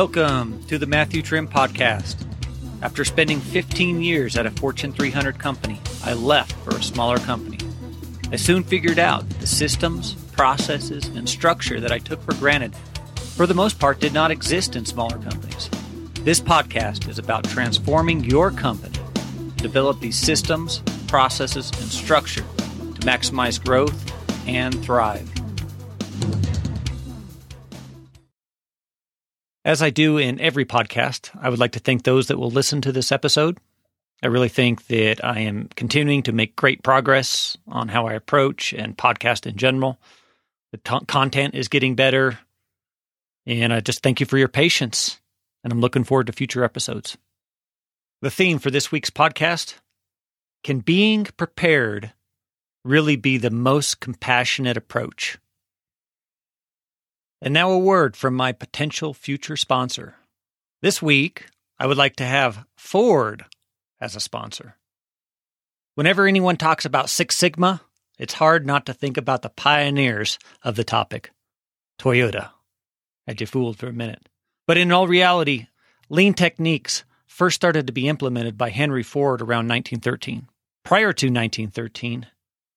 Welcome to the Matthew Trim Podcast. After spending 15 years at a Fortune 300 company, I left for a smaller company. I soon figured out the systems, processes, and structure that I took for granted, for the most part, did not exist in smaller companies. This podcast is about transforming your company to develop these systems, processes, and structure to maximize growth and thrive. As I do in every podcast, I would like to thank those that will listen to this episode. I really think that I am continuing to make great progress on how I approach and podcast in general. The t- content is getting better. And I just thank you for your patience. And I'm looking forward to future episodes. The theme for this week's podcast Can being prepared really be the most compassionate approach? And now a word from my potential future sponsor. This week, I would like to have Ford as a sponsor. Whenever anyone talks about Six Sigma, it's hard not to think about the pioneers of the topic Toyota. Had you fooled for a minute. But in all reality, lean techniques first started to be implemented by Henry Ford around 1913. Prior to 1913,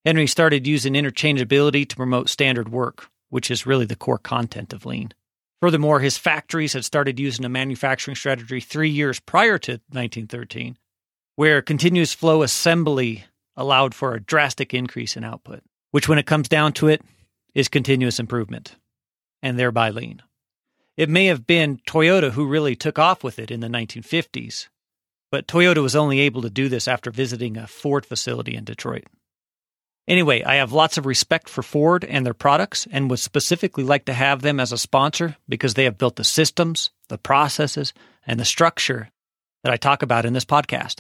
Henry started using interchangeability to promote standard work which is really the core content of lean. Furthermore, his factories had started using a manufacturing strategy three years prior to 1913, where continuous flow assembly allowed for a drastic increase in output, which, when it comes down to it, is continuous improvement, and thereby lean. It may have been Toyota who really took off with it in the 1950s, but Toyota was only able to do this after visiting a Ford facility in Detroit. Anyway, I have lots of respect for Ford and their products and would specifically like to have them as a sponsor because they have built the systems, the processes, and the structure that I talk about in this podcast.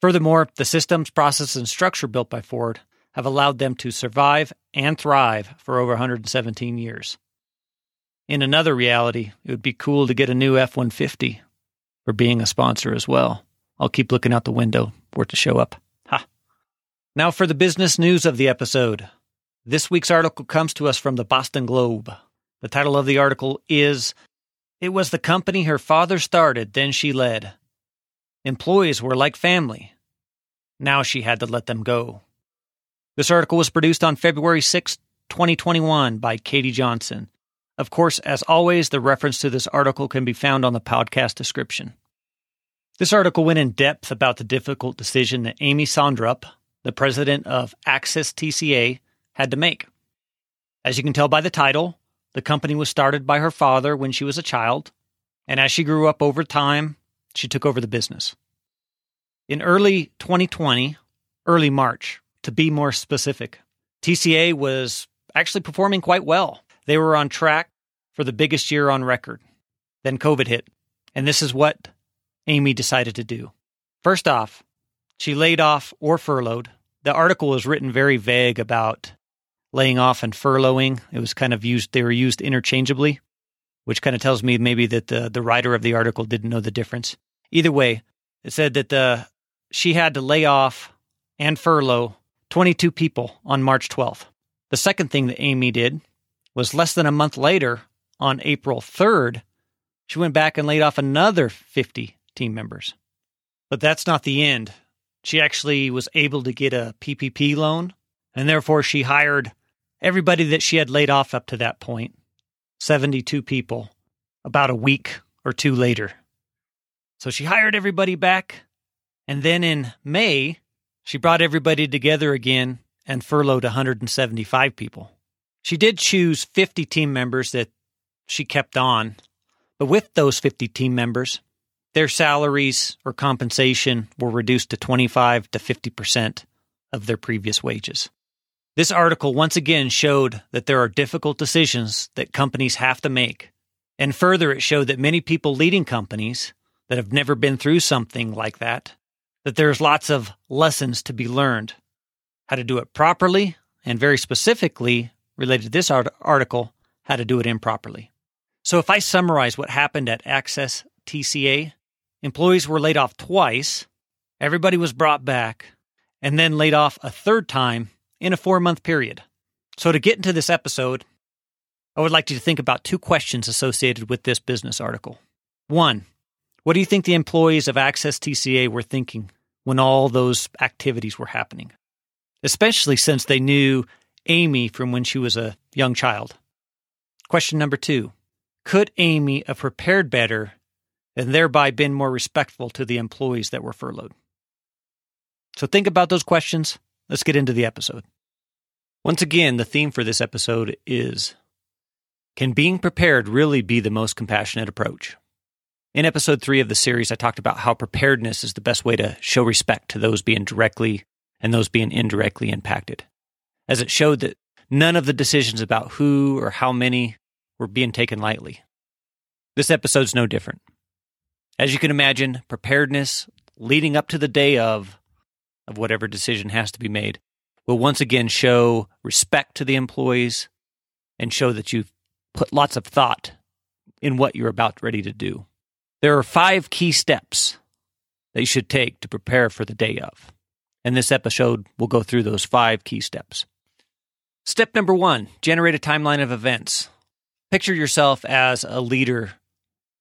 Furthermore, the systems, processes, and structure built by Ford have allowed them to survive and thrive for over 117 years. In another reality, it would be cool to get a new F 150 for being a sponsor as well. I'll keep looking out the window for it to show up. Now for the business news of the episode. This week's article comes to us from the Boston Globe. The title of the article is It was the company her father started, then she led. Employees were like family. Now she had to let them go. This article was produced on February 6, 2021 by Katie Johnson. Of course, as always, the reference to this article can be found on the podcast description. This article went in depth about the difficult decision that Amy Sondrup, the president of Access TCA, had to make. As you can tell by the title, the company was started by her father when she was a child, and as she grew up over time, she took over the business. In early 2020, early March, to be more specific, TCA was actually performing quite well. They were on track for the biggest year on record. Then COVID hit, and this is what Amy decided to do. First off, she laid off or furloughed. The article was written very vague about laying off and furloughing. It was kind of used, they were used interchangeably, which kind of tells me maybe that the, the writer of the article didn't know the difference. Either way, it said that the, she had to lay off and furlough 22 people on March 12th. The second thing that Amy did was less than a month later, on April 3rd, she went back and laid off another 50 team members. But that's not the end she actually was able to get a PPP loan, and therefore she hired everybody that she had laid off up to that point 72 people about a week or two later. So she hired everybody back, and then in May, she brought everybody together again and furloughed 175 people. She did choose 50 team members that she kept on, but with those 50 team members, their salaries or compensation were reduced to 25 to 50% of their previous wages. This article once again showed that there are difficult decisions that companies have to make. And further, it showed that many people leading companies that have never been through something like that, that there's lots of lessons to be learned. How to do it properly, and very specifically, related to this article, how to do it improperly. So, if I summarize what happened at Access TCA, Employees were laid off twice, everybody was brought back, and then laid off a third time in a four month period. So, to get into this episode, I would like you to think about two questions associated with this business article. One, what do you think the employees of Access TCA were thinking when all those activities were happening? Especially since they knew Amy from when she was a young child. Question number two Could Amy have prepared better and thereby been more respectful to the employees that were furloughed? So think about those questions. Let's get into the episode. Once again, the theme for this episode is Can being prepared really be the most compassionate approach? In episode three of the series, I talked about how preparedness is the best way to show respect to those being directly and those being indirectly impacted, as it showed that none of the decisions about who or how many were being taken lightly. This episode's no different. As you can imagine, preparedness leading up to the day of of whatever decision has to be made will once again show respect to the employees and show that you've put lots of thought in what you're about ready to do. There are five key steps that you should take to prepare for the day of. And this episode will go through those five key steps. Step number one generate a timeline of events. Picture yourself as a leader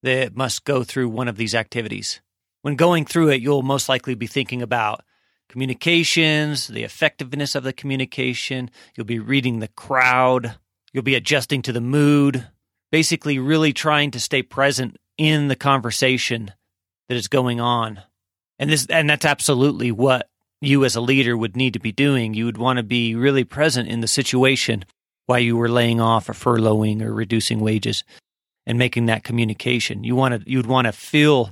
that must go through one of these activities. When going through it, you'll most likely be thinking about communications, the effectiveness of the communication. You'll be reading the crowd. You'll be adjusting to the mood. Basically, really trying to stay present in the conversation that is going on. And this and that's absolutely what you as a leader would need to be doing. You would want to be really present in the situation while you were laying off or furloughing or reducing wages and making that communication. You want to you'd want to feel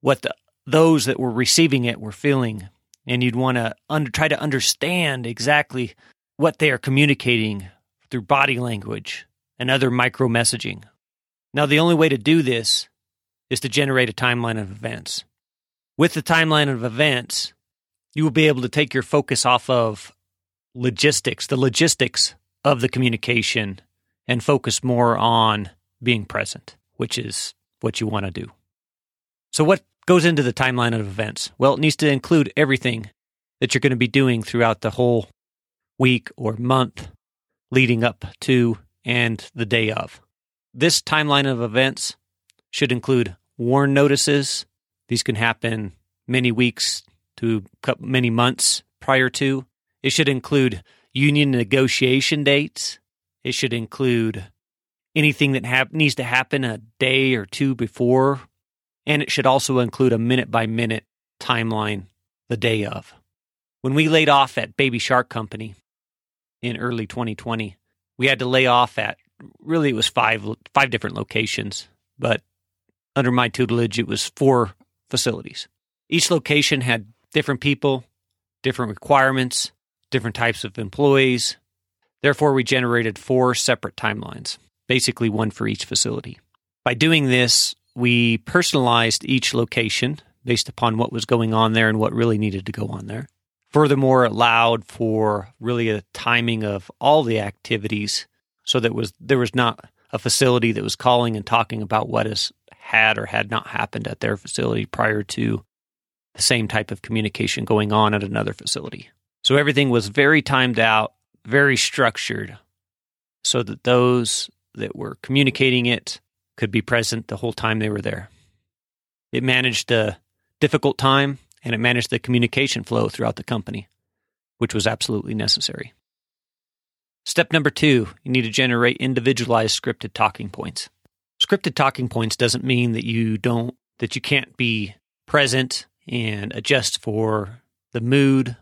what the, those that were receiving it were feeling and you'd want to under, try to understand exactly what they are communicating through body language and other micro messaging. Now the only way to do this is to generate a timeline of events. With the timeline of events, you will be able to take your focus off of logistics, the logistics of the communication, and focus more on being present, which is what you want to do. So, what goes into the timeline of events? Well, it needs to include everything that you're going to be doing throughout the whole week or month leading up to and the day of. This timeline of events should include warn notices. These can happen many weeks to many months prior to. It should include union negotiation dates. It should include anything that ha- needs to happen a day or two before. And it should also include a minute by minute timeline the day of. When we laid off at Baby Shark Company in early 2020, we had to lay off at really it was five five different locations, but under my tutelage, it was four facilities. Each location had different people, different requirements, different types of employees. Therefore, we generated four separate timelines, basically one for each facility. By doing this, we personalized each location based upon what was going on there and what really needed to go on there. Furthermore, allowed for really a timing of all the activities so that was there was not a facility that was calling and talking about what has had or had not happened at their facility prior to the same type of communication going on at another facility. So everything was very timed out, very structured, so that those that were communicating it could be present the whole time they were there. It managed the difficult time and it managed the communication flow throughout the company, which was absolutely necessary. Step number two, you need to generate individualized scripted talking points. Scripted talking points doesn't mean that you don't, that you can't be present and adjust for the mood.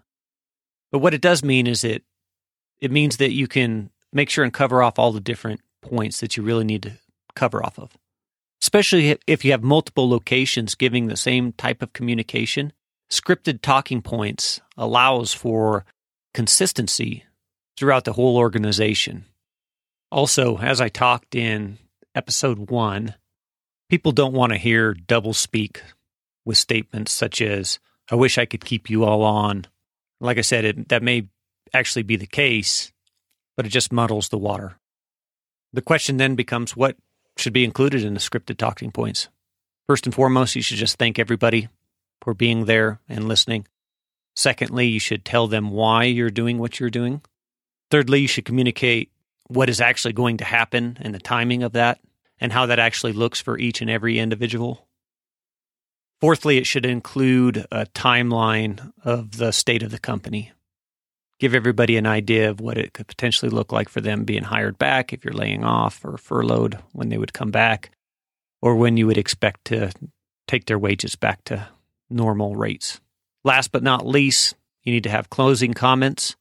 But what it does mean is that it means that you can make sure and cover off all the different points that you really need to cover off of. Especially if you have multiple locations giving the same type of communication, scripted talking points allows for consistency throughout the whole organization. Also, as I talked in episode one, people don't want to hear double speak with statements such as, I wish I could keep you all on. Like I said, it, that may actually be the case, but it just muddles the water. The question then becomes what should be included in the scripted talking points? First and foremost, you should just thank everybody for being there and listening. Secondly, you should tell them why you're doing what you're doing. Thirdly, you should communicate what is actually going to happen and the timing of that and how that actually looks for each and every individual. Fourthly, it should include a timeline of the state of the company. Give everybody an idea of what it could potentially look like for them being hired back if you're laying off or furloughed when they would come back, or when you would expect to take their wages back to normal rates. Last but not least, you need to have closing comments.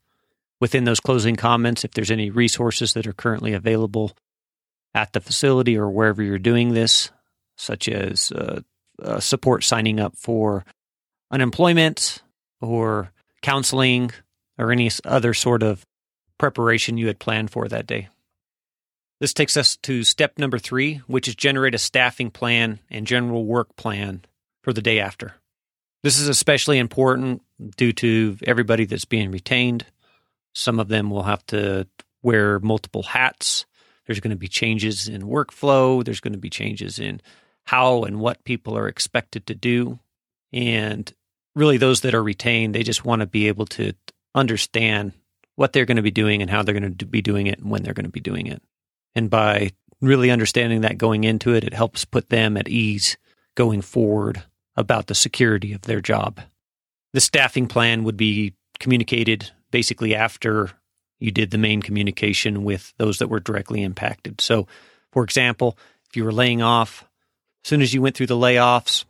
Within those closing comments, if there's any resources that are currently available at the facility or wherever you're doing this, such as uh, uh, support signing up for unemployment or counseling or any other sort of preparation you had planned for that day. This takes us to step number three, which is generate a staffing plan and general work plan for the day after. This is especially important due to everybody that's being retained. Some of them will have to wear multiple hats. There's going to be changes in workflow. There's going to be changes in how and what people are expected to do. And really, those that are retained, they just want to be able to understand what they're going to be doing and how they're going to be doing it and when they're going to be doing it. And by really understanding that going into it, it helps put them at ease going forward about the security of their job. The staffing plan would be communicated basically after you did the main communication with those that were directly impacted. So, for example, if you were laying off as soon as you went through the layoffs,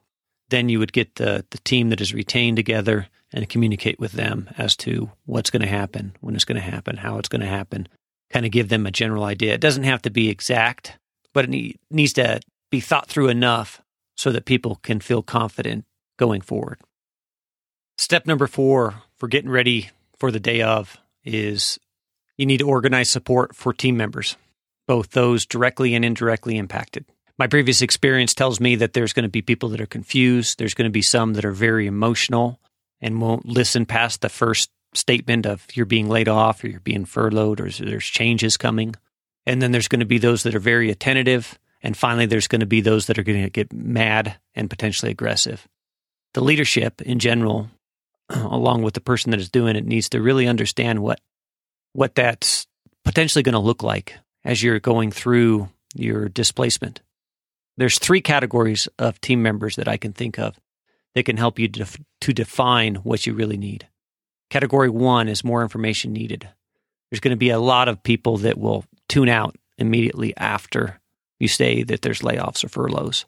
then you would get the, the team that is retained together and communicate with them as to what's going to happen, when it's going to happen, how it's going to happen, kind of give them a general idea. It doesn't have to be exact, but it need, needs to be thought through enough so that people can feel confident going forward. Step number four for getting ready for the day of is you need to organize support for team members, both those directly and indirectly impacted my previous experience tells me that there's going to be people that are confused. There's going to be some that are very emotional and won't listen past the first statement of you're being laid off or you're being furloughed or there's changes coming. And then there's going to be those that are very attentive. And finally, there's going to be those that are going to get mad and potentially aggressive. The leadership in general, along with the person that is doing it, needs to really understand what what that's potentially going to look like as you're going through your displacement. There's three categories of team members that I can think of that can help you def- to define what you really need. Category one is more information needed. There's going to be a lot of people that will tune out immediately after you say that there's layoffs or furloughs.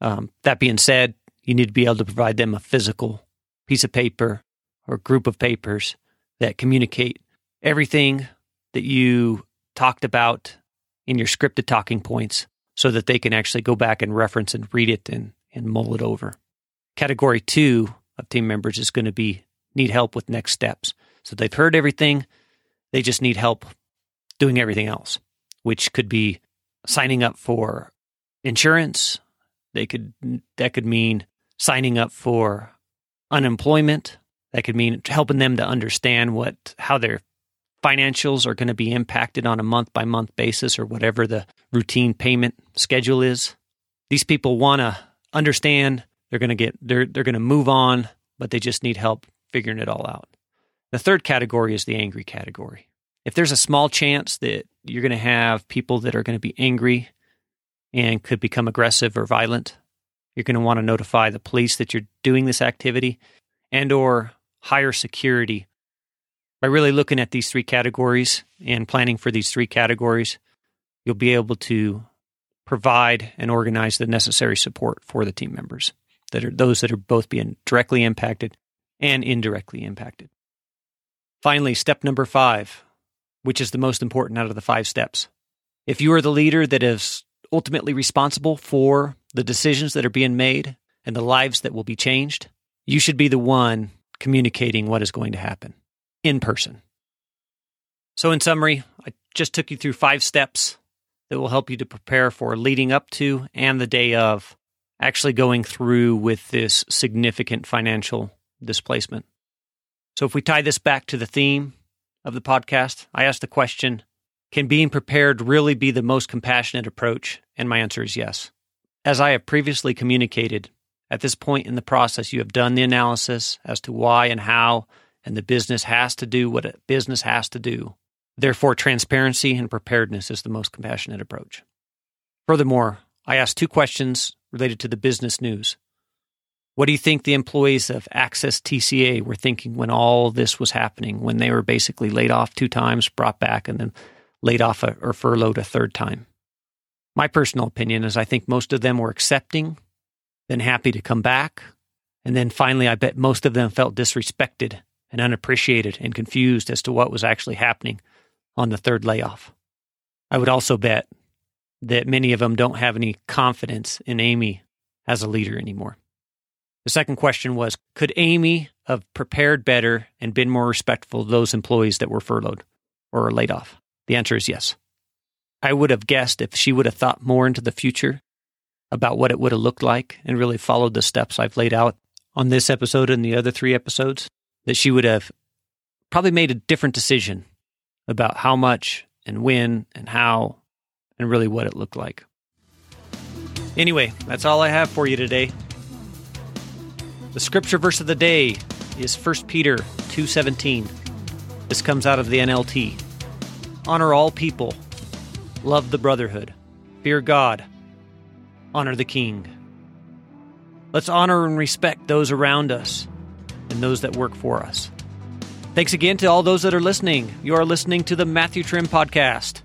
Um, that being said, you need to be able to provide them a physical piece of paper or group of papers that communicate everything that you talked about in your scripted talking points so that they can actually go back and reference and read it and, and mull it over. Category two of team members is going to be need help with next steps. So they've heard everything, they just need help doing everything else, which could be signing up for insurance. They could that could mean signing up for unemployment. That could mean helping them to understand what how their financials are going to be impacted on a month by month basis or whatever the routine payment schedule is. These people want to understand they're going to get they're they're going to move on, but they just need help figuring it all out. The third category is the angry category. If there's a small chance that you're going to have people that are going to be angry and could become aggressive or violent, you're going to want to notify the police that you're doing this activity and or hire security by really looking at these three categories and planning for these three categories, you'll be able to provide and organize the necessary support for the team members that are those that are both being directly impacted and indirectly impacted. Finally, step number five, which is the most important out of the five steps. If you are the leader that is ultimately responsible for the decisions that are being made and the lives that will be changed, you should be the one communicating what is going to happen in person. So, in summary, I just took you through five steps that will help you to prepare for leading up to and the day of actually going through with this significant financial displacement. So, if we tie this back to the theme of the podcast, I asked the question Can being prepared really be the most compassionate approach? And my answer is yes. As I have previously communicated, at this point in the process, you have done the analysis as to why and how and the business has to do what a business has to do. Therefore, transparency and preparedness is the most compassionate approach. Furthermore, I asked two questions related to the business news. What do you think the employees of Access TCA were thinking when all this was happening, when they were basically laid off two times, brought back, and then laid off or furloughed a third time? My personal opinion is I think most of them were accepting, then happy to come back. And then finally, I bet most of them felt disrespected and unappreciated and confused as to what was actually happening on the third layoff. I would also bet that many of them don't have any confidence in Amy as a leader anymore. The second question was Could Amy have prepared better and been more respectful of those employees that were furloughed or laid off? The answer is yes. I would have guessed if she would have thought more into the future about what it would have looked like and really followed the steps I've laid out on this episode and the other three episodes, that she would have probably made a different decision about how much and when and how and really what it looked like. Anyway, that's all I have for you today. The scripture verse of the day is 1 Peter 2:17. This comes out of the NLT. Honor all people Love the brotherhood. Fear God. Honor the king. Let's honor and respect those around us and those that work for us. Thanks again to all those that are listening. You are listening to the Matthew Trim Podcast.